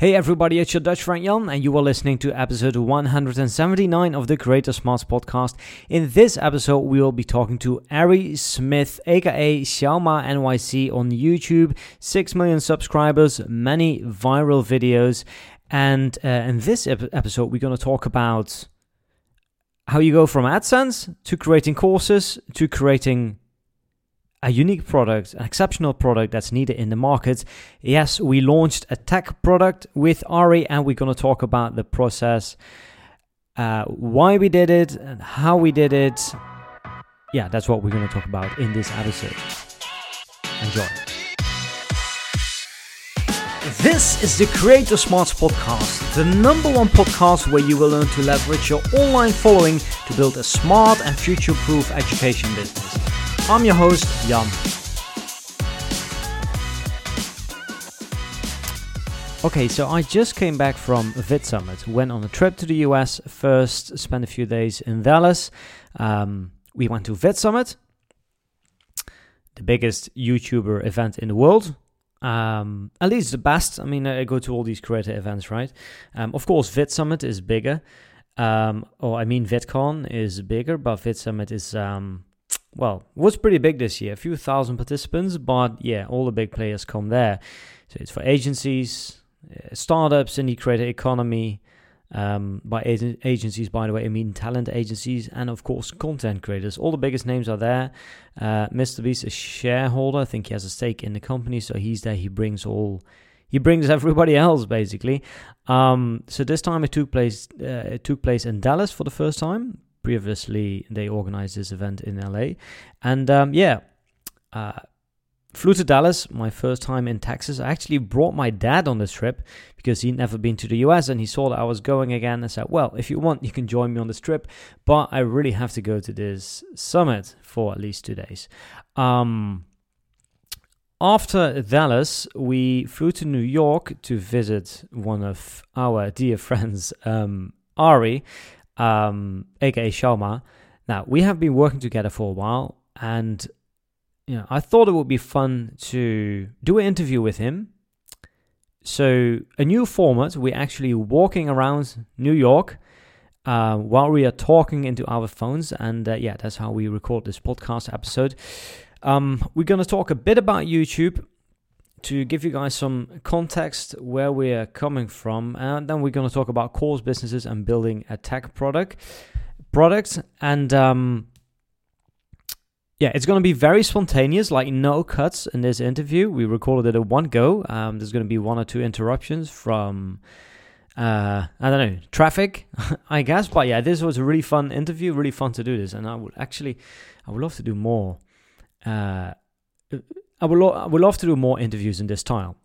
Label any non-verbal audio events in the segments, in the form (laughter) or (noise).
Hey everybody, it's your Dutch friend Jan, and you are listening to episode 179 of the Creator Smarts podcast. In this episode, we will be talking to Ari Smith, aka Xiaoma NYC on YouTube, 6 million subscribers, many viral videos, and uh, in this ep- episode, we're going to talk about how you go from AdSense to creating courses to creating a unique product, an exceptional product that's needed in the market. Yes, we launched a tech product with Ari, and we're going to talk about the process, uh, why we did it, and how we did it. Yeah, that's what we're going to talk about in this episode. Enjoy. This is the Creator Smarts Podcast, the number one podcast where you will learn to leverage your online following to build a smart and future proof education business. I'm your host, Jan. Okay, so I just came back from Vid Summit. Went on a trip to the US first, spent a few days in Dallas. Um, we went to Vid Summit, the biggest YouTuber event in the world. Um, at least the best. I mean, I go to all these creator events, right? Um, of course, Vid Summit is bigger. Um, or I mean, VidCon is bigger, but Vid Summit is um, well, was pretty big this year, a few thousand participants, but yeah, all the big players come there. So it's for agencies, uh, startups in the creator economy. Um, by agencies, by the way, I mean talent agencies and of course content creators. All the biggest names are there. Uh, Mr. Beast is shareholder. I think he has a stake in the company, so he's there. He brings all, he brings (laughs) everybody else basically. Um, so this time it took place, uh, it took place in Dallas for the first time previously they organized this event in LA. And um, yeah, uh, flew to Dallas, my first time in Texas. I actually brought my dad on this trip because he'd never been to the US and he saw that I was going again and said, Well, if you want, you can join me on this trip, but I really have to go to this summit for at least two days. Um, after Dallas, we flew to New York to visit one of our dear friends, um, Ari, um, aka Xiaoma. Now we have been working together for a while, and you know I thought it would be fun to do an interview with him. So a new format. We're actually walking around New York. Uh, while we are talking into our phones, and uh, yeah, that's how we record this podcast episode. Um, we're going to talk a bit about YouTube to give you guys some context where we're coming from, and then we're going to talk about course businesses and building a tech product. Product and um, yeah, it's going to be very spontaneous, like no cuts in this interview. We recorded it at one go. Um, there's going to be one or two interruptions from uh, I don't know, traffic, (laughs) I guess. But yeah, this was a really fun interview, really fun to do this, and I would actually, I would love to do more. Uh, I would, I love to do more interviews in this style.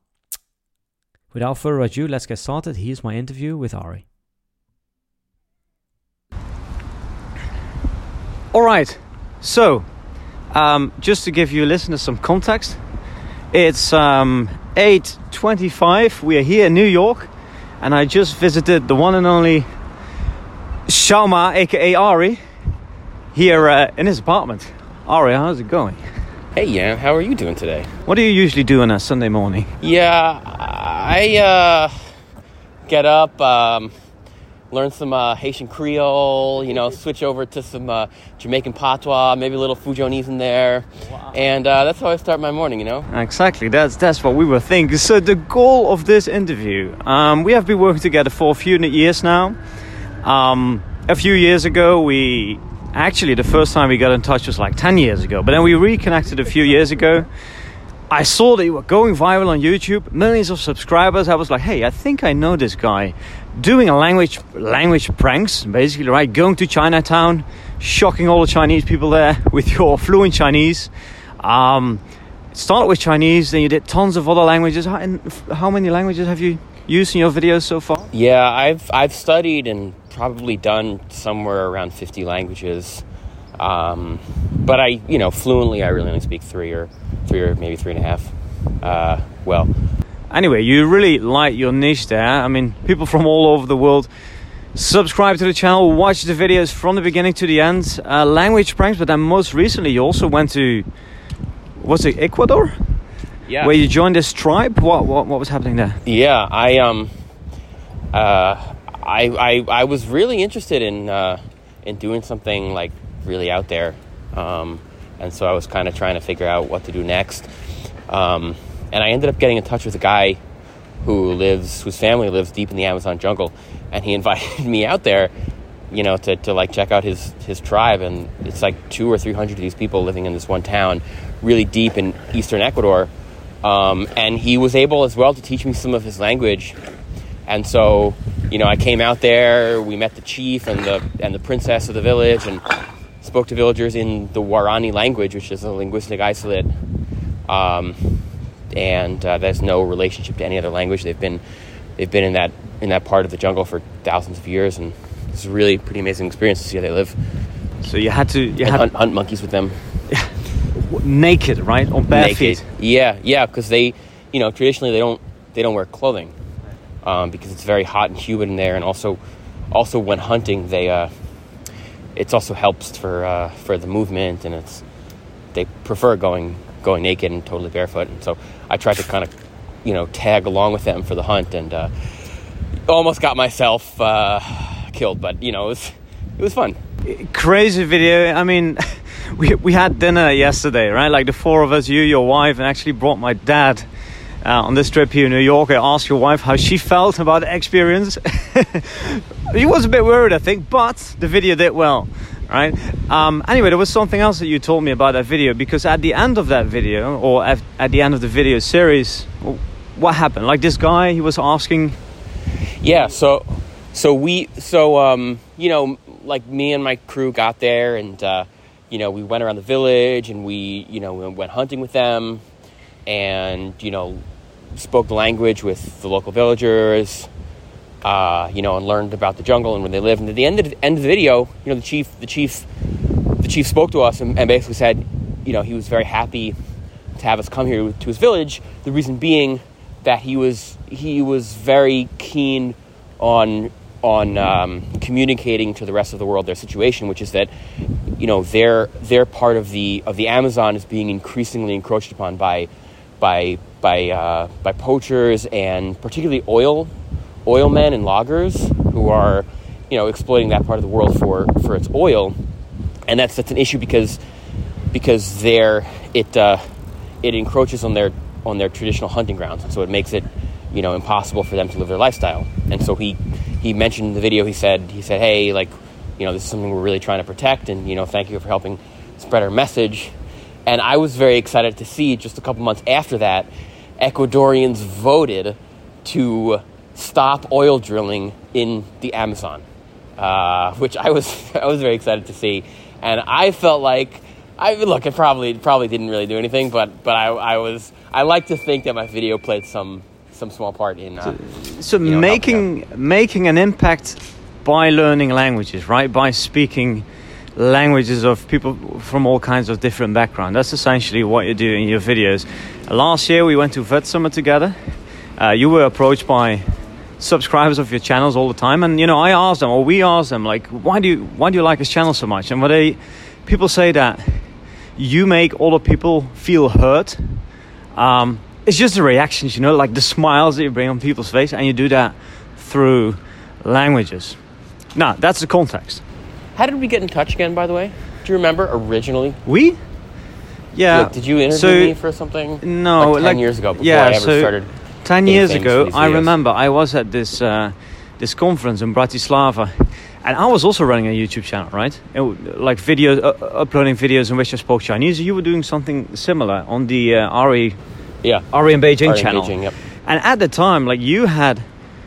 Without further ado, let's get started. Here's my interview with Ari. All right, so um, just to give you listeners some context, it's um, 8:25. We are here in New York, and I just visited the one and only Xiaoma, aka Ari, here uh, in his apartment. Ari, how's it going? Hey, Jan, how are you doing today? What do you usually do on a Sunday morning? Yeah, I uh, get up, um, learn some uh, Haitian Creole, you know, switch over to some uh, Jamaican patois, maybe a little Fuzhounese in there, and uh, that's how I start my morning, you know. Exactly, that's that's what we were thinking. So the goal of this interview, um, we have been working together for a few years now. Um, a few years ago, we actually the first time we got in touch was like 10 years ago but then we reconnected a few years ago. I saw that you were going viral on youtube millions of subscribers. I was like hey i think i know this guy. Doing a language language pranks basically right? Going to chinatown shocking all the chinese people there (laughs) with your fluent chinese. Um, started with chinese then you did tons of other languages. How, how many languages have you used in your videos so far yeah i've i've studied and probably done somewhere around 50 languages. Um, but I, you know, fluently, I really only speak three or three or maybe three and a half. Uh, well, anyway, you really like your niche there. I mean, people from all over the world subscribe to the channel, watch the videos from the beginning to the end. Uh, language pranks, but then most recently, you also went to was it Ecuador? Yeah. Where you joined this tribe? What what what was happening there? Yeah, I um uh, I, I I was really interested in uh, in doing something like really out there, um, and so I was kind of trying to figure out what to do next. Um, and I ended up getting in touch with a guy who lives, whose family lives deep in the Amazon jungle, and he (laughs) invited me out there, you know, to, to like check out his his tribe. And it's like two or three hundred of these people living in this one town, really deep in eastern Ecuador. Um, and he was able as well to teach me some of his language. And so, you know, I came out there. We met the chief and the and the princess of the village, and spoke to villagers in the Waorani language, which is a linguistic isolate. Um, and uh, there's no relationship to any other language. They've been they've been in that in that part of the jungle for thousands of years, and it's a really pretty amazing experience to see how they live. So you had to you And had hunt, hunt monkeys with them. Naked, right, or bare naked. feet. Yeah, yeah, because they, you know, traditionally they don't they don't wear clothing um, because it's very hot and humid in there, and also also when hunting they uh, it's also helps for uh, for the movement, and it's they prefer going going naked and totally barefoot, and so I tried to kind of you know tag along with them for the hunt, and uh, almost got myself uh, killed, but you know it was it was fun. Crazy video. I mean, we we had dinner yesterday, right? Like the four of us, you, your wife, and actually brought my dad. Uh, on this trip here in New York, I asked your wife how she felt about the experience. (laughs) she was a bit worried, I think, but the video did well, right? Um, anyway, there was something else that you told me about that video because at the end of that video, or at, at the end of the video series, what happened? Like this guy, he was asking, Yeah, so so we so um you know like me and my crew got there and uh you know we went around the village and we you know we went hunting with them and you know spoke the language with the local villagers uh you know and learned about the jungle and where they live. And at the end of the end of the video you know the chief the chief the chief spoke to us and, and basically said you know he was very happy to have us come here to his village. The reason being that he was he was very keen on on um, communicating to the rest of the world their situation, which is that you know their their part of the of the Amazon is being increasingly encroached upon by by by uh, by poachers and particularly oil oil men and loggers who are you know exploiting that part of the world for for its oil, and that's that's an issue because because there it uh, it encroaches on their on their traditional hunting grounds, and so it makes it you know impossible for them to live their lifestyle. And so he he mentioned in the video he said he said hey like you know this is something we're really trying to protect, and you know thank you for helping spread our message. And I was very excited to see just a couple months after that, Ecuadorians voted to stop oil drilling in the Amazon, uh, which I was (laughs) I was very excited to see, and I felt like I look it probably probably didn't really do anything, but but I, I was I like to think that my video played some some small part in uh, so you know, making making an impact by learning languages, right? By speaking languages of people from all kinds of different backgrounds. That's essentially what you do in your videos. Last year we went to Vid Summit together. Uh, you were approached by subscribers of your channels all the time, and you know I asked them, or we asked them, like, why do you why do you like his channel so much? And what they people say that you make other people feel hurt. Um, it's just the reactions, you know, like the smiles that you bring on people's face, and you do that through languages. Now, that's the context. How did we get in touch again? By the way, do you remember originally? We? Yeah. Did you interview so- me for something? No, like ten like- years ago before yeah, I ever so started. Ten years ago, I remember I was at this uh, this conference in Bratislava, and I was also running a YouTube channel, right? It like video, uh, uploading videos in which I spoke Chinese. You were doing something similar on the uh, Ari Yeah, Ari in Beijing in channel. Beijing, yep. And at the time, like you had,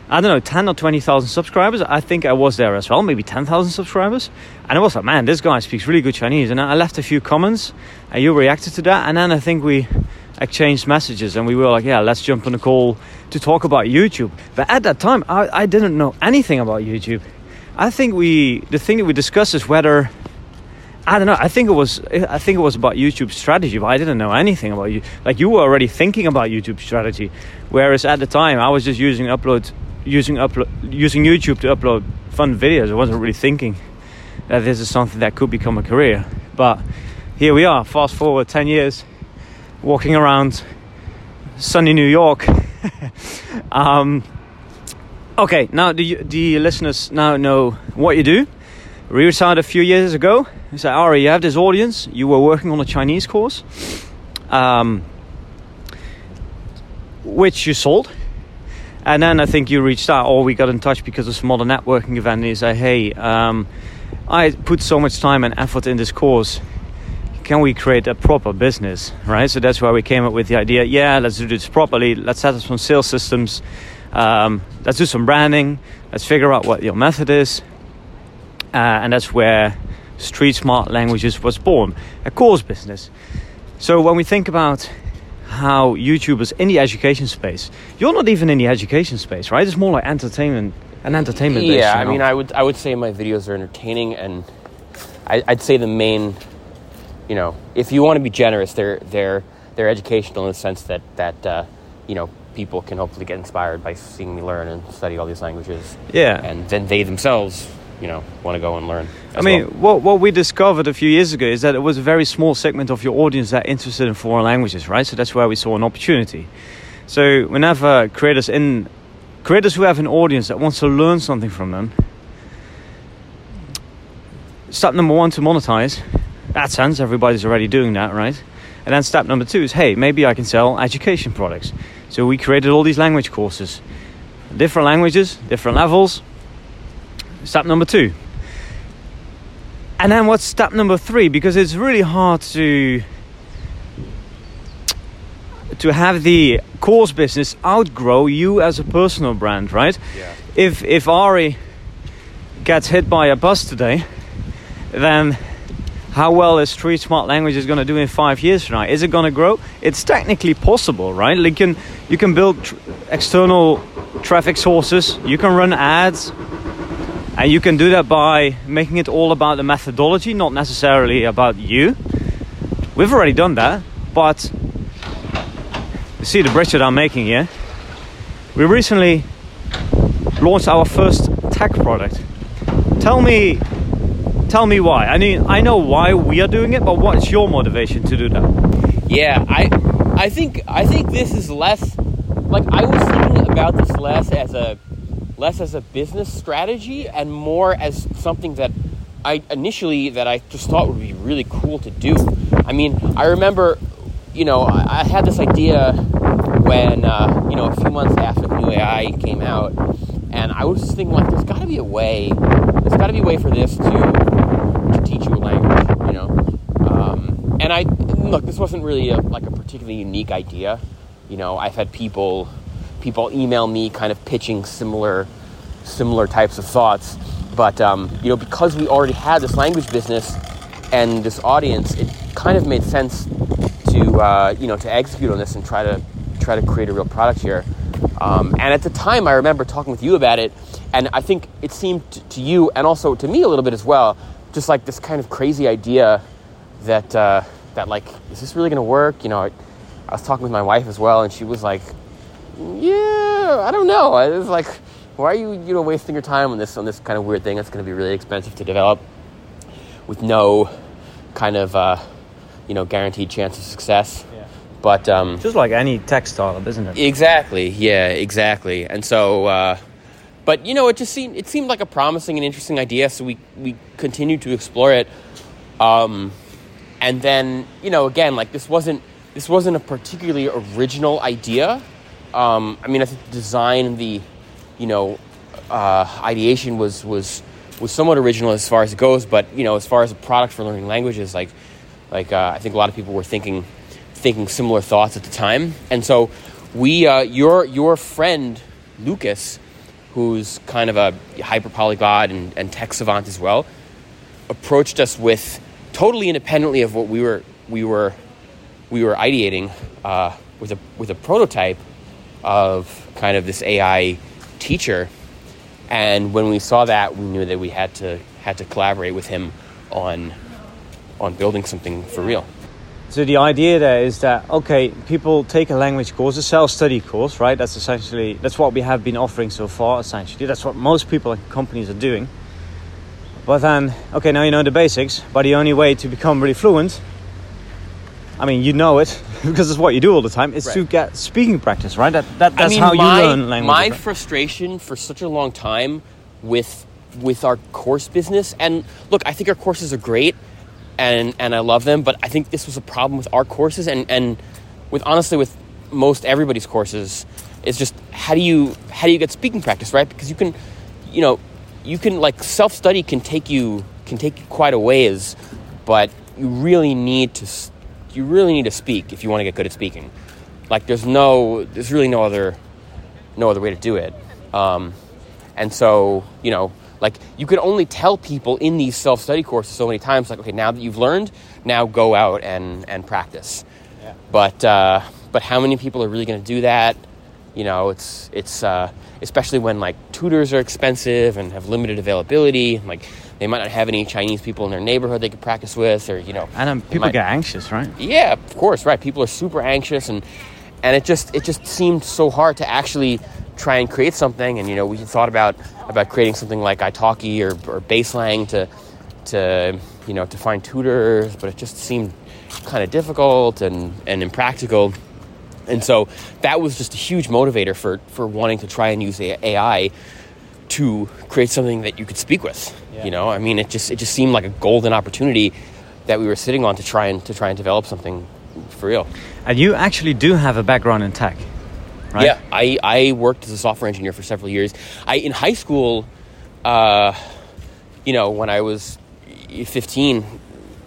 I don't know, 10 or 20,000 subscribers. I think I was there as well, maybe 10,000 subscribers. And I was like, man, this guy speaks really good Chinese. And I left a few comments and you reacted to that. And then I think we exchanged messages and we were like, yeah, let's jump on a call to talk about YouTube. But at that time, I, I didn't know anything about YouTube. I think we, the thing that we discussed is whether I don't know. I think it was. I think it was about YouTube strategy, but I didn't know anything about you. Like you were already thinking about YouTube strategy, whereas at the time I was just using upload, using upload, using YouTube to upload fun videos. I wasn't really thinking that this is something that could become a career. But here we are. Fast forward ten years, walking around sunny New York. (laughs) um, Okay, now the the listeners now know what you do. Started a few years ago. You said, Ari, you have this audience. You were working on a Chinese course, um, which you sold. And then I think you reached out, or we got in touch because of some other networking event. And you say, hey, um, I put so much time and effort in this course. Can we create a proper business, right? So that's why we came up with the idea. Yeah, let's do this properly. Let's set up some sales systems um, let's do some branding. Let's figure out what your method is. Uh, and that's where Street Smart Languages was born, a course business. So when we think about how YouTubers in the education space, you're not even in the education space, right? It's more like entertainment and entertainment. Yeah, I mean, I would I would say my videos are entertaining, and I, would say the main, you know, if you want to be generous, they're they're they're educational in the sense that that uh, you know people can hopefully get inspired by seeing me learn and study all these languages. Yeah. And then they themselves, you know, want to go and learn. I mean, well. what what we discovered a few years ago is that it was a very small segment of your audience that interested in foreign languages, right? So that's where we saw an opportunity. So whenever creators in creators who have an audience that wants to learn something from them, step number one to monetize. AdSense, everybody's already doing that, right? And then step number two is, hey, maybe I can sell education products. So we created all these language courses, different languages, different levels. Step number two. And then what's step number three? Because it's really hard to to have the course business outgrow you as a personal brand, right? Yeah. If if Ari gets hit by a bus today, then how well is Street Smart language is going to do in five years from now? Is it going to grow? It's technically possible, right? Like you can you can build tr- external traffic sources. You can run ads, and you can do that by making it all about the methodology, not necessarily about you. We've already done that, but you see the bridge that I'm making here. We recently launched our first tech product. Tell me Tell me why. I mean, I know why we are doing it, but what's your motivation to do that? Yeah, I, I think I think this is less like I was thinking about this less as a less as a business strategy and more as something that I initially that I just thought would be really cool to do. I mean, I remember, you know, I, I had this idea when uh, you know a few months after new AI came out, and I was just thinking like, there's got to be a way, there's got to be a way for this to teach you a language, you know. Um, and I look, this wasn't really a, like a particularly unique idea. You know, I've had people people email me kind of pitching similar similar types of thoughts. But um, you know, because we already had this language business and this audience, it kind of made sense to uh, you know to execute on this and try to try to create a real product here. Um, and at the time, I remember talking with you about it, and I think it seemed to you and also to me a little bit as well just like this kind of crazy idea that uh, that like is this really going to work? You know, I, I, was talking with my wife as well, and she was like, "Yeah, I don't know." I was like, "Why are you you know wasting your time on this on this kind of weird thing that's going to be really expensive to develop with no kind of uh, you know guaranteed chance of success?" Yeah. But um, just like any tech startup, isn't it? Exactly. Yeah. Exactly. And so. Uh, but you know, it just seemed it seemed like a promising and interesting idea, so we we continued to explore it. Um, and then you know, again, like this wasn't this wasn't a particularly original idea. Um, I mean, I think the design and the you know uh, ideation was was was somewhat original as far as it goes, but you know, as far as a product for learning languages, like like uh, I think a lot of people were thinking thinking similar thoughts at the time, and so we uh, your your friend Lucas who's kind of a hyper polyglot and, and tech savant as well, approached us with totally independently of what we were we were we were ideating uh, with a with a prototype of kind of this AI teacher. And when we saw that, we knew that we had to had to collaborate with him on on building something for real. So the idea there is that okay, people take a language course, a self-study course, right? That's essentially that's what we have been offering so far. Essentially, that's what most people and companies are doing. But then, okay, now you know the basics. But the only way to become really fluent, I mean, you know it, (laughs) because it's what you do all the time, is Right. to get speaking practice, right? That, that that's I mean, how you learn language. My frustration for such a long time with with our course business, and look, I think our courses are great, and and I love them, but I think this was a problem with our courses, and and with honestly with most everybody's courses, is just how do you how do you get speaking practice, right? Because you can, you know, you can like self study can take you can take you quite a ways, but you really need to you really need to speak if you want to get good at speaking. Like there's no there's really no other no other way to do it. Um, and so, you know, like you can only tell people in these self study courses so many times, like, okay, now that you've learned, now go out and, and practice. Yeah. But, uh, but how many people are really going to do that? You know, it's, it's uh, especially when like tutors are expensive and have limited availability. Like they might not have any Chinese people in their neighborhood they could practice with, or, you know, and um, then people might- get anxious, right? yeah, of course, right. People are super anxious, and and it just it just seemed so hard to actually try and create something. And you know, we thought about about creating something like italki or or baselang to to you know to find tutors, but it just seemed kind of difficult and and impractical. And so that was just a huge motivator for for wanting to try and use AI to create something that you could speak with. Yeah. You know, I mean, it just it just seemed like a golden opportunity that we were sitting on to try and to try and develop something for real. And you actually do have a background in tech, right? Yeah, I, I worked as a software engineer for several years. I in high school, uh, you know, when I was 15,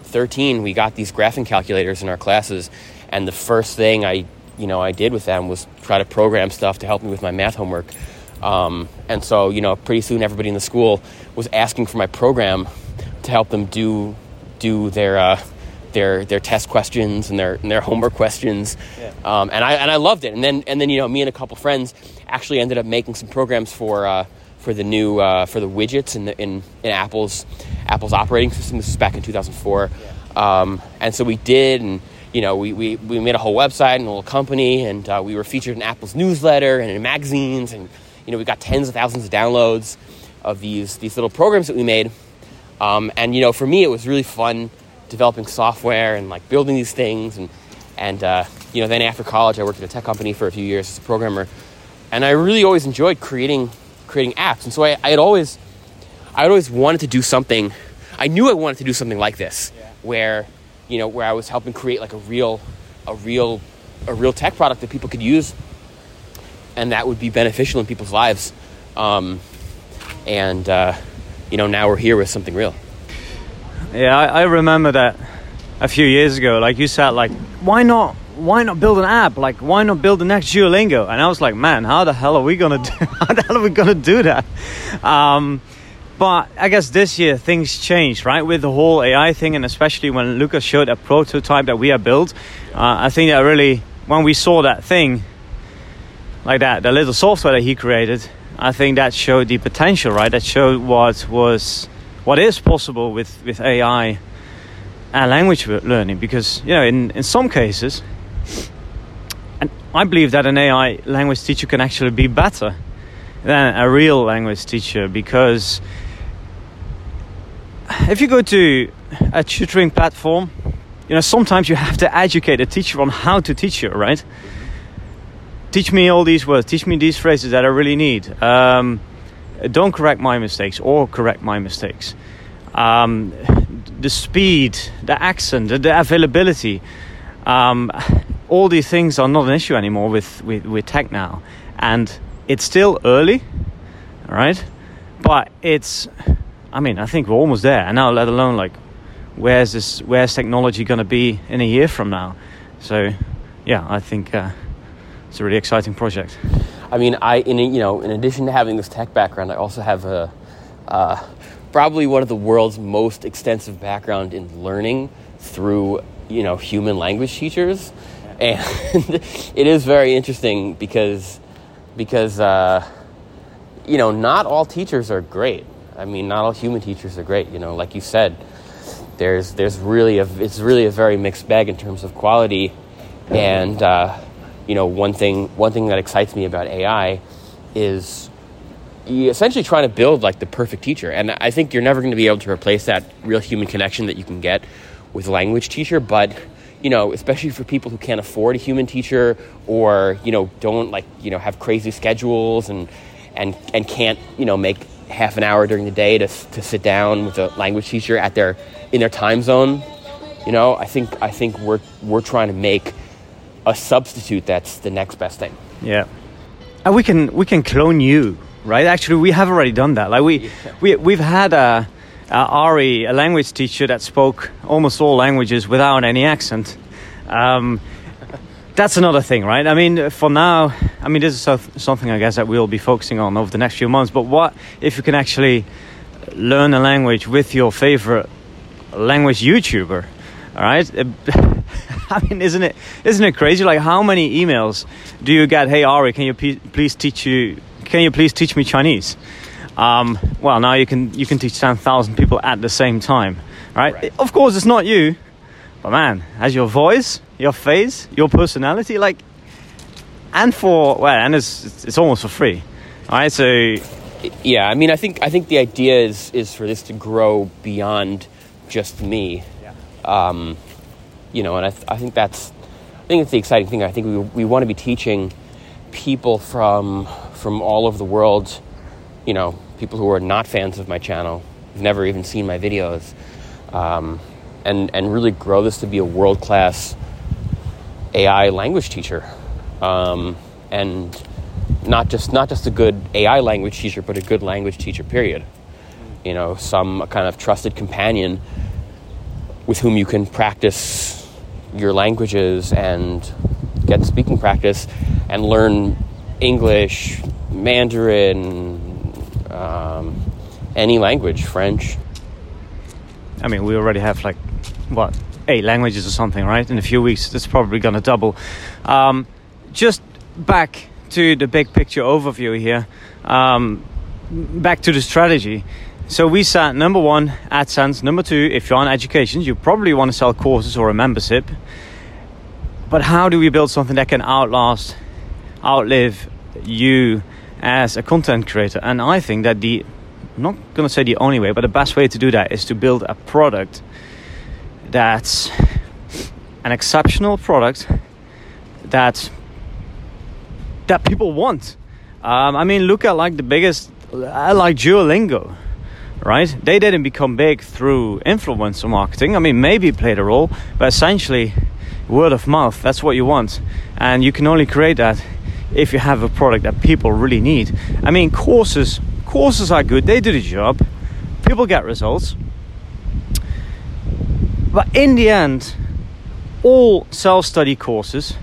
13, we got these graphing calculators in our classes, and the first thing I you know I did with them was try to program stuff to help me with my math homework. Um, and so you know, pretty soon everybody in the school was asking for my program to help them do do their uh, their their test questions and their and their (laughs) homework questions. Yeah. Um, and I and I loved it. And then and then you know me and a couple friends actually ended up making some programs for uh, for the new uh, for the widgets in the in, in Apple's Apple's operating system. This was back in 2004. Um, and so we did and. You know, we, we, we made a whole website and a little company, and uh, we were featured in Apple's newsletter and in magazines, and you know, we got tens of thousands of downloads of these these little programs that we made. Um, and you know, for me, it was really fun developing software and like building these things. And and uh, you know, then after college, I worked at a tech company for a few years as a programmer, and I really always enjoyed creating creating apps. And so I, I had always I had always wanted to do something. I knew I wanted to do something like this, where you know, where I was helping create like a real a real a real tech product that people could use, and that would be beneficial in people's lives. Um, and uh, you know, now we're here with something real. Yeah, I, I remember that a few years ago. Like you said, like why not? Why not build an app? Like why not build the next Duolingo? And I was like, man, how the hell are we gonna (laughs) do? How the hell are we gonna do that? Um, but I guess this year things changed, right? With the whole AI thing, and especially when Lucas showed a prototype that we had built, uh, I think that really, when we saw that thing, like that, the little software that he created, I think that showed the potential, right? That showed what was, what is possible with with AI and language learning. Because you know, in in some cases, and I believe that an AI language teacher can actually be better than a real language teacher because if you go to a tutoring platform, you know, sometimes you have to educate a teacher on how to teach you, right? Teach me all these words, teach me these phrases that I really need. Um, don't correct my mistakes or correct my mistakes. Um, the speed, the accent, the, availability, um, all these things are not an issue anymore with, with, with tech now. And it's still early, all right? But it's, I mean, I think we're almost there. And now, let alone like, where's this, where's technology going to be in a year from now? So, yeah, I think uh, it's a really exciting project. I mean, I in you know, in addition to having this tech background, I also have a uh, probably one of the world's most extensive background in learning through you know human language teachers, and (laughs) it is very interesting because because uh, you know not all teachers are great. I mean, not all human teachers are great. You know, like you said, there's there's really a it's really a very mixed bag in terms of quality, and uh, you know one thing one thing that excites me about AI is essentially trying to build like the perfect teacher, and I think you're never going to be able to replace that real human connection that you can get with a language teacher, but you know, especially for people who can't afford a human teacher or you know don't like you know have crazy schedules and and and can't you know make half an hour during the day to to sit down with a language teacher at their in their time zone. You know, I think I think we're we're trying to make a substitute that's the next best thing. Yeah, and we can we can clone you, right? Actually, we have already done that. Like we Yeah. we we've had a, a Ari, a language teacher that spoke almost all languages without any accent. Um, that's another thing, right? I mean, for now, I mean, this is so- something I guess that we'll be focusing on over the next few months. But what if you can actually learn a language with your favorite language YouTuber? All right. (laughs) I mean, isn't it isn't it crazy? Like, how many emails do you get? Hey, Ari, can you pe- please teach you? Can you please teach me Chinese? Um, well, now you can you can teach ten thousand people at the same time, right? Right. Of course, it's not you, but man, has your voice, your face, your personality, like, and for well, and it's it's, almost for free, all right? So Yeah, I mean, I think I think the idea is is for this to grow beyond just me. Um, you know, and I, th- I think that's I think it's the exciting thing. I think we we want to be teaching people from from all over the world. You know, people who are not fans of my channel, who've never even seen my videos, um, and and really grow this to be a world class AI language teacher, um, and not just not just a good AI language teacher, but a good language teacher. Period. You know, some kind of trusted companion with whom you can practice your languages and get speaking practice and learn English, Mandarin, um, any language, French. I mean, we already have like what eight languages or something, right? In a few weeks, it's probably going to double. Um, just back to the big picture overview here. Um, back to the strategy. So we said number one, AdSense. Number two, if you're on education, you probably want to sell courses or a membership. But how do we build something that can outlast, outlive you as a content creator? And I think that the I'm not going to say the only way, but the best way to do that is to build a product that's an exceptional product that that people want. Um, I mean, look at like the biggest, uh, like Duolingo, right? They didn't become big through influencer marketing. I mean, maybe it played a role, but essentially, word of mouth. That's what you want, and you can only create that if you have a product that people really need. I mean, courses courses are good. They do the job. People get results. But in the end, all self-study courses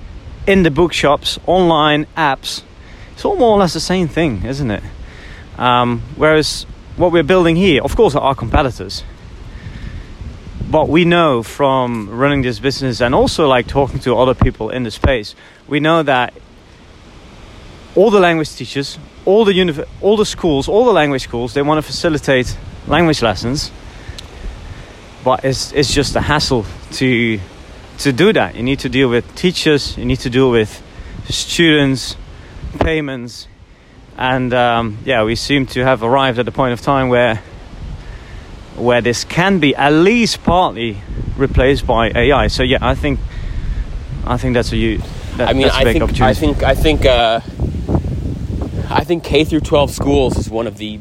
in the bookshops, online apps, it's all more or less the same thing, isn't it? Um, whereas what we're building here, of course, are our competitors. But we know from running this business and also like talking to other people in the space, we know that all the language teachers, all the univ- all the schools, all the language schools, they want to facilitate language lessons. But it's it's just a hassle to to do that. You need to deal with teachers, you need to deal with students, payments, and um, yeah, we seem to have arrived at the point of time where where this can be at least partly replaced by AI. So yeah, I think I think that's a huge. That, I mean, that's a I big think I think I think uh, I think K through 12 schools is one of the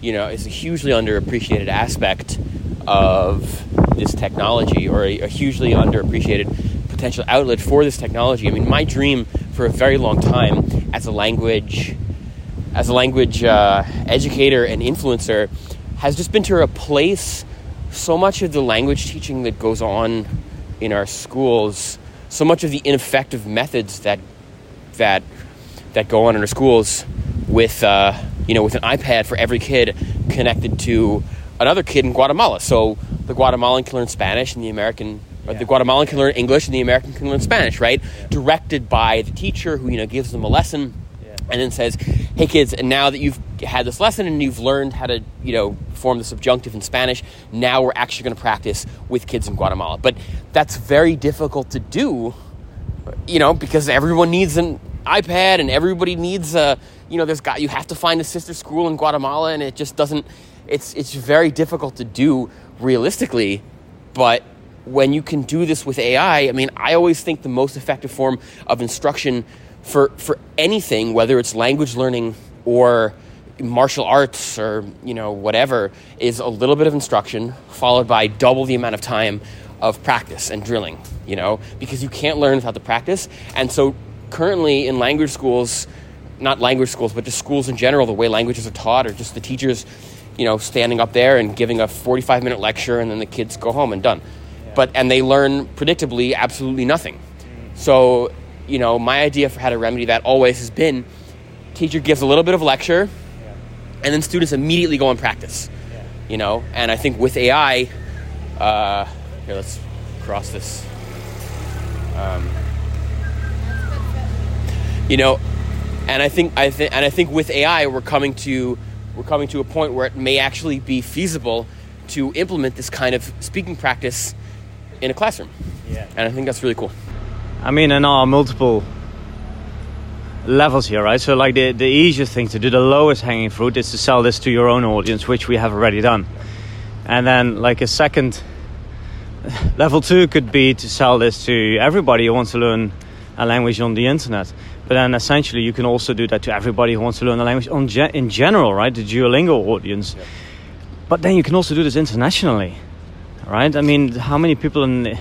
you know is a hugely underappreciated aspect of this technology, or a, a hugely underappreciated potential outlet for this technology. I mean, my dream for a very long time as a language as a language uh, educator and influencer has just been to replace so much of the language teaching that goes on in our schools, so much of the ineffective methods that that that go on in our schools with uh, you know with an iPad for every kid connected to another kid in Guatemala. So the Guatemalan can learn Spanish and the American or the Guatemalan can learn English and the American can learn Spanish, right? Directed by the teacher who you know gives them a lesson and then says, "Hey kids, and now that you've had this lesson and you've learned how to, you know, form the subjunctive in Spanish, now we're actually going to practice with kids in Guatemala." But that's very difficult to do, you know, because everyone needs an iPad and everybody needs a, you know, there's got you have to find a sister school in Guatemala, and it just doesn't. It's it's very difficult to do realistically, but when you can do this with AI, I mean, I always think the most effective form of instruction for, for anything, whether it's language learning or martial arts or you know whatever, is a little bit of instruction followed by double the amount of time of practice and drilling. You know, because you can't learn without the practice. And so currently in language schools, not language schools, but just schools in general, the way languages are taught, or just the teachers, you know, standing up there and giving a 45 minute lecture, and then the kids go home and done. Yeah. But and they learn predictably absolutely nothing. So, you know, my idea for how to remedy that always has been, teacher gives a little bit of lecture, yeah. and then students immediately go and practice. Yeah. You know, and I think with AI, uh, here let's cross this. Um, you know, and I think I think and I think with AI we're coming to we're coming to a point where it may actually be feasible to implement this kind of speaking practice in a classroom. Yeah. And I think that's really cool. I mean, there are multiple levels here, right? So, like, the, the easiest thing to do, the lowest hanging fruit, is to sell this to your own audience, which we have already done. And then, like, a second (laughs) level two could be to sell this to everybody who wants to learn a language on the internet. But then essentially, you can also do that to everybody who wants to learn a language on ge- in general, right? The Duolingo audience. Yep. But then you can also do this internationally, right? I mean, how many people in,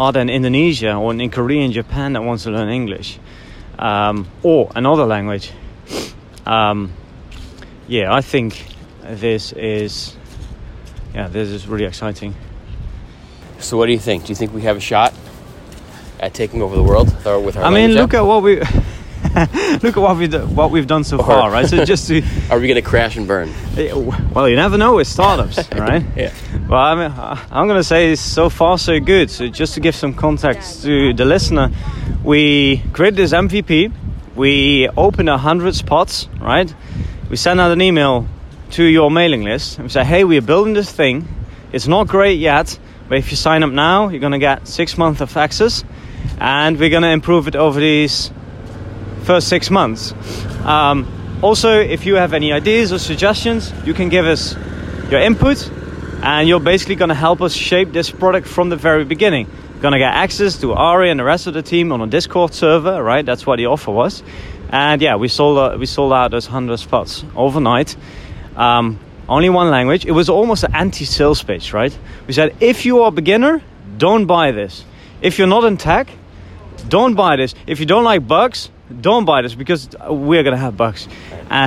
are there in Indonesia or in Korea and Japan that wants to learn English um, or another language? Um, yeah, I think this is yeah, this is really exciting. So, what do you think? Do you think we have a shot at taking over the world with our? I mean, (laughs) look at what we. look at what we do, what we've done so or, far, right? So (laughs) just to are we going to crash and burn? Well, you never know with startups, (laughs) right? yeah. Well, I mean, I'm going to say so far so good. So just to give some context to the listener, we created this MVP. We opened a hundred spots, right? We sent out an email to your mailing list and we say, hey, we're building this thing. It's not great yet, but if you sign up now, you're going to get six months of access, and we're going to improve it over these first six months. Um, also, if you have any ideas or suggestions, you can give us your input, and you're basically going to help us shape this product from the very beginning. Going to get access to Ari and the rest of the team on a Discord server, right? That's what the offer was. And yeah, we sold uh, we sold out those hundred spots overnight. Um, only one language. It was almost an anti-sales pitch, right? We said, if you are a beginner, don't buy this. If you're not in tech, don't buy this. If you don't like bugs, don't buy this because we're gonna have bugs. (laughs) Uh,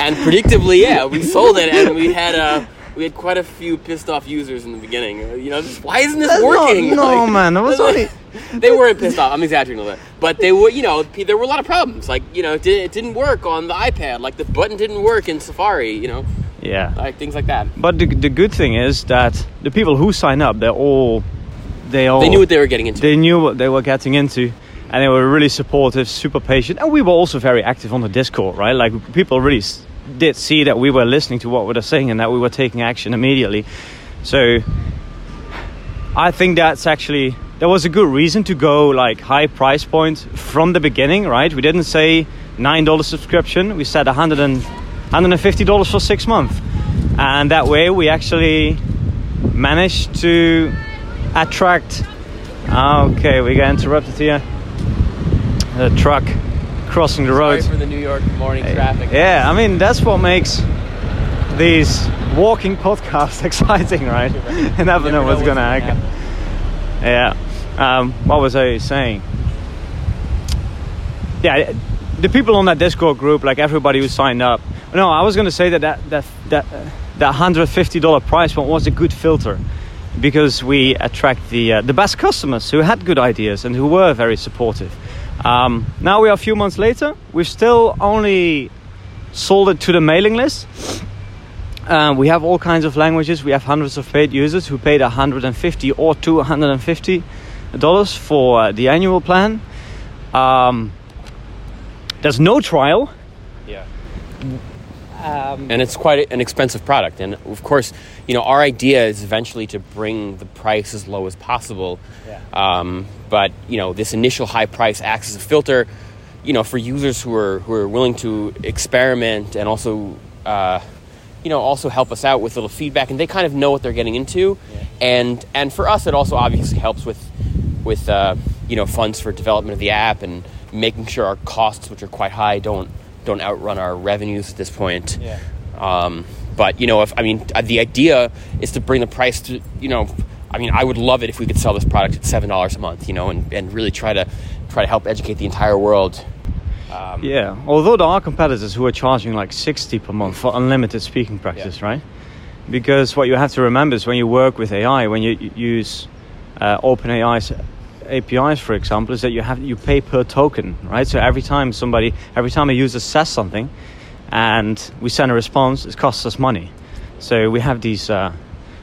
and predictably, yeah, we sold it, and we had uh, we had quite a few pissed off users in the beginning. Uh, you know, just, why isn't this That's working? Not, no, like, man, it was (laughs) only. they weren't pissed off. I'm exaggerating a little bit, but they were. You know, there were a lot of problems. Like, you know, it, did, it didn't work on the iPad. Like the button didn't work in Safari. You know. Yeah. Like things like that. But the the good thing is that the people who sign up, they're all. They all. They knew what they were getting into. They knew what they were getting into and they were really supportive, super patient, and we were also very active on the Discord, right? Like people really did see that we were listening to what we were saying and that we were taking action immediately. So I think that's actually there was a good reason to go like high price point from the beginning, right? We didn't say nine dollar subscription. We said 100 and 150 dollars for six months, and that way we actually managed to attract. Ah, okay, we got interrupted here the truck crossing the road. for the New York morning traffic. Yeah, I mean that's what makes these walking podcasts (laughs) exciting, right? (laughs) you never, never know what's, gonna, happen. happen. Yeah. Um, what was I saying? Yeah, the people on that Discord group, like everybody who signed up. No, I was gonna say that that that that, uh, that hundred fifty dollar price point was a good filter because we attract the uh, the best customers who had good ideas and who were very supportive. Um, now we are a few months later. We've still only sold it to the mailing list. Uh, we have all kinds of languages. We have hundreds of paid users who paid 150 or 250 dollars for uh, the annual plan. Um, there's no trial. Yeah. Um, and it's quite an expensive product. And of course, you know, our idea is eventually to bring the price as low as possible. Yeah. Um, but you know, this initial high price acts as a filter, you know, for users who are who are willing to experiment and also, uh, you know, also help us out with little feedback, and they kind of know what they're getting into. Yeah. and and for us, it also obviously helps with with uh, you know funds for development of the app and making sure our costs, which are quite high, don't don't outrun our revenues at this point. Yeah. Um, but you know, if I mean, uh, the idea is to bring the price to you know. I mean, I would love it if we could sell this product at seven dollars a month, you know, and, and really try to try to help educate the entire world. Um, Yeah, although there are competitors who are charging like 60 per month for unlimited speaking practice, right? Because what you have to remember is when you work with AI, when you use uh, OpenAI's APIs, for example, is that you have you pay per token, right? So every time somebody, every time a user says something, and we send a response, it costs us money. So we have these uh,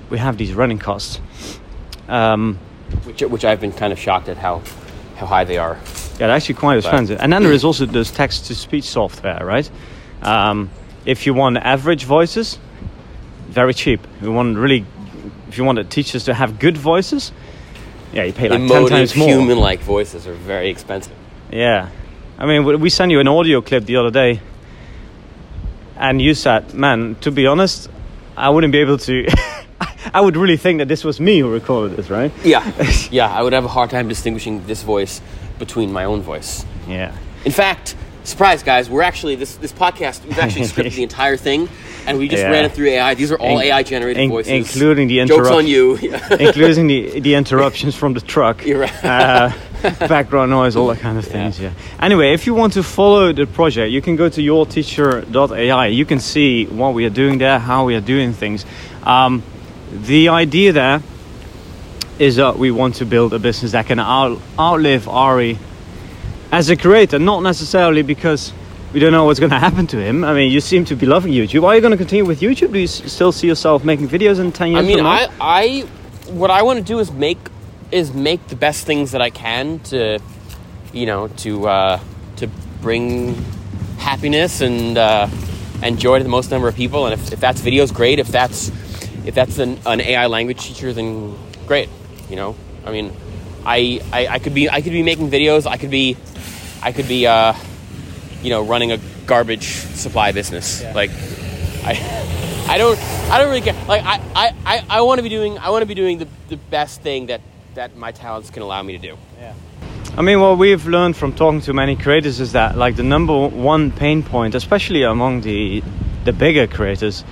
we have these running costs. Um, which which I've been kind of shocked at how how high they are. Yeah, they're actually quite expensive. And then there is also this text to speech software, right? Um, if you want average voices, very cheap. If you want really, if you want the teachers to have good voices, yeah, you pay like ten times more. human-like voices are very expensive. Yeah, I mean, we sent you an audio clip the other day, and you said, "Man, to be honest, I wouldn't be able to." (laughs) I would really think that this was me who recorded this, right? Yeah, (laughs) yeah. I would have a hard time distinguishing this voice between my own voice. Yeah. In fact, surprise, guys, we're actually this this podcast. We've actually scripted (laughs) the entire thing, and we just Yeah. rin it through AI. These are all In- AI generated in- voices, including the jokes on you. (laughs) (laughs) including the the interruptions from the truck, You're right. uh, background noise, all that kind of things. Yeah. Anyway, if you want to follow the project, you can go to yourteacher.ai. You can see what we are doing there, how we are doing things. Um, the idea there is that we want to build a business that can out, outlive Ari as a creator, not necessarily because we don't know what's going to happen to him. I mean, you seem to be loving YouTube. Are you going to continue with YouTube? Do you s- still see yourself making videos in 10 years I mean? I, I, what I want to do is make is make the best things that I can to, you know, to uh, to bring happiness and uh, and joy to the most number of people. And if, if that's videos, great. If that's if that's an, an AI language teacher, then great. You know, I mean, I, I I could be I could be making videos. I could be I could be uh, you know running a garbage supply business. Like I I don't I don't really care. Like I I, I, I want to be doing I want to be doing the, the best thing that that my talents can allow me to do. Yeah. I mean, what we've learned from talking to many creators is that, like, the number one pain point, especially among the the bigger creators,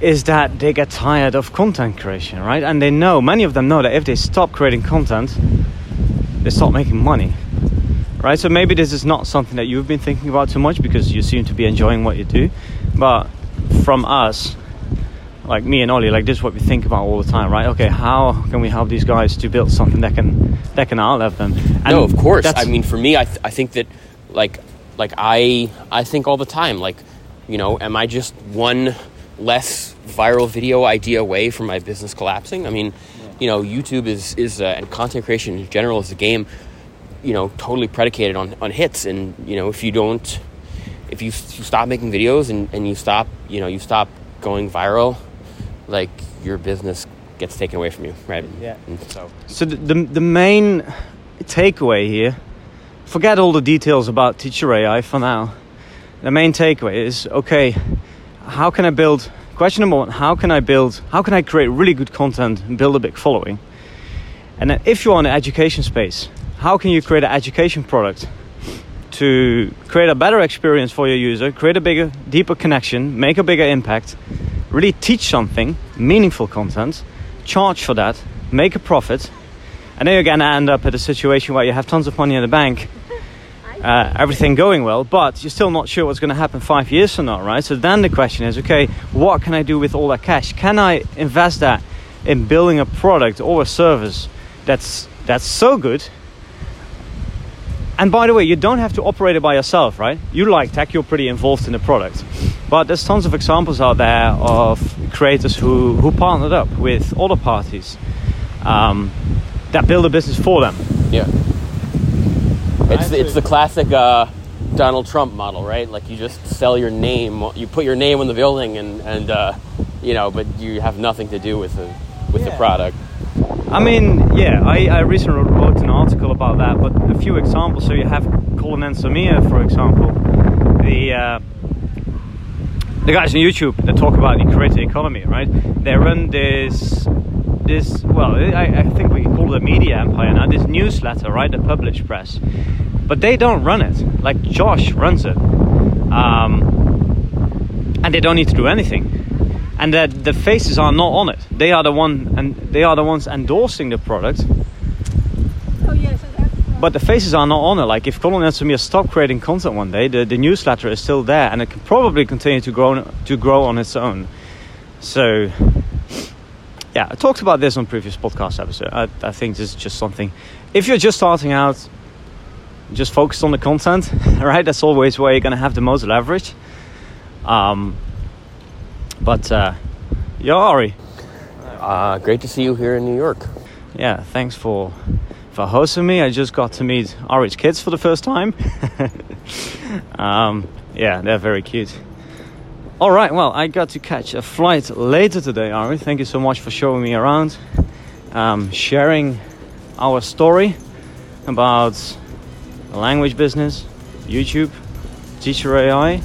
is that they get tired of content creation, right? And they know, many of them know that if they stop creating content, they stop making money, right? So maybe this is not something that you've been thinking about too much because you seem to be enjoying what you do, but from us, like me and Ollie, like this is what we think about all the time, right? Okay, how can we help these guys to build something that can that can outlive them? And no, of course. I mean, for me, I, th- I think that like like I I think all the time like you know, am I just one less viral video idea away from my business collapsing? I mean, you know, YouTube is is uh, and content creation in general is a game, you know, totally predicated on on hits. And you know, if you don't, if you, you stop making videos and and you stop, you know, you stop going viral, like your business gets taken away from you, right? Yeah. And so So the, the the main takeaway here, forget all the details about Teacher AI for now. The main takeaway is okay. How can I build? Question number one: How can I build? How can I create really good content and build a big following? And then, if you're in the education space, how can you create an education product to create a better experience for your user, create a bigger, deeper connection, make a bigger impact, really teach something, meaningful content, charge for that, make a profit, and then you're gonna end up at a situation where you have tons of money in the bank, (laughs) uh, everything going well, but you're still not sure what's gonna happen five years from now, right? So then the question is, okay, what can I do with all that cash? Can I invest that in building a product or a service that's that's so good? And by the way, you don't have to operate it by yourself, right? You like tech, you're pretty involved in the product. But there's tons of examples out there of creators who, who partnered up with other parties um, that build a business for them. Yeah. It's it's the classic uh, Donald Trump model, right? Like you just sell your name, you put your name on the building, and and uh, you know, but you have nothing to do with the with the product. I mean, yeah, I, I recently wrote an article about that, but a few examples. So you have Colin and Samir, for example, the uh, the guys on YouTube that talk about the creator economy, right? They run this this. Well, I, I think we call it a media empire now. This newsletter, right? The Publish Press, but they don't run it. Like Josh runs it, um, and they don't need to do anything. And that the faces are not on it. They are the one, and they are the ones endorsing the product. Oh yeah, so that's. But the faces are not on it. Like if Colin and Samir stop creating content one day, the, the newsletter is still there, and it can probably continue to grow to grow on its own. So, yeah, I talked about this on previous podcast episode. I, I think this is just something. If you're just starting out, just focus on the content, (laughs) right? That's always where you're gonna have the most leverage. Um, but uh, yeah, Ari, Uh, great to see you here in New York. yeah, thanks for for hosting me. I just got to meet Ari's kids for the first time. (laughs) um, yeah, they're very cute. All right, well, I got to catch a flight later today, Ari. Thank you so much for showing me around, um, sharing our story about the language business, YouTube, Teacher AI,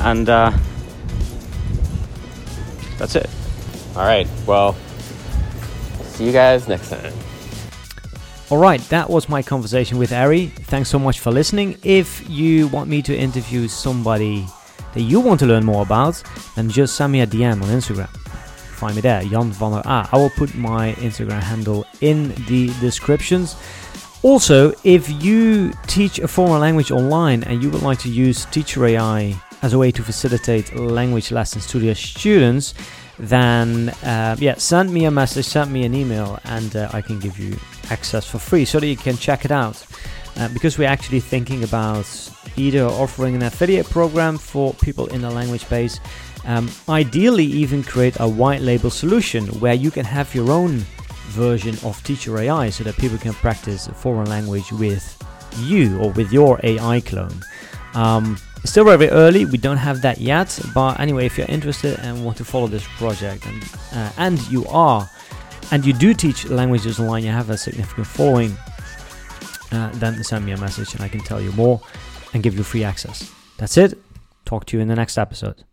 and uh, that's it. All right. Well, see you guys next time. All right, that was my conversation with Ari. Thanks so much for listening. If you want me to interview somebody that you want to learn more about, then just send me a DM on Instagram. Find me there, Jan van der Aa. I will put my Instagram handle in the descriptions. Also, if you teach a foreign language online and you would like to use Teacher AI as a way to facilitate language lessons to your students, then uh, yeah, send me a message, send me an email, and uh, I can give you access for free so that you can check it out. Uh, because we're actually thinking about either offering an affiliate program for people in the language space, um, ideally, even create a white label solution where you can have your own version of Teacher AI so that people can practice a foreign language with you or with your AI clone. Um, it's still very early, we don't have that yet, but anyway, if you're interested and want to follow this project, and, uh, and you are, and you do teach languages online, you have a significant following, uh, then send me a message and I can tell you more and give you free access. That's it. Talk to you in the next episode.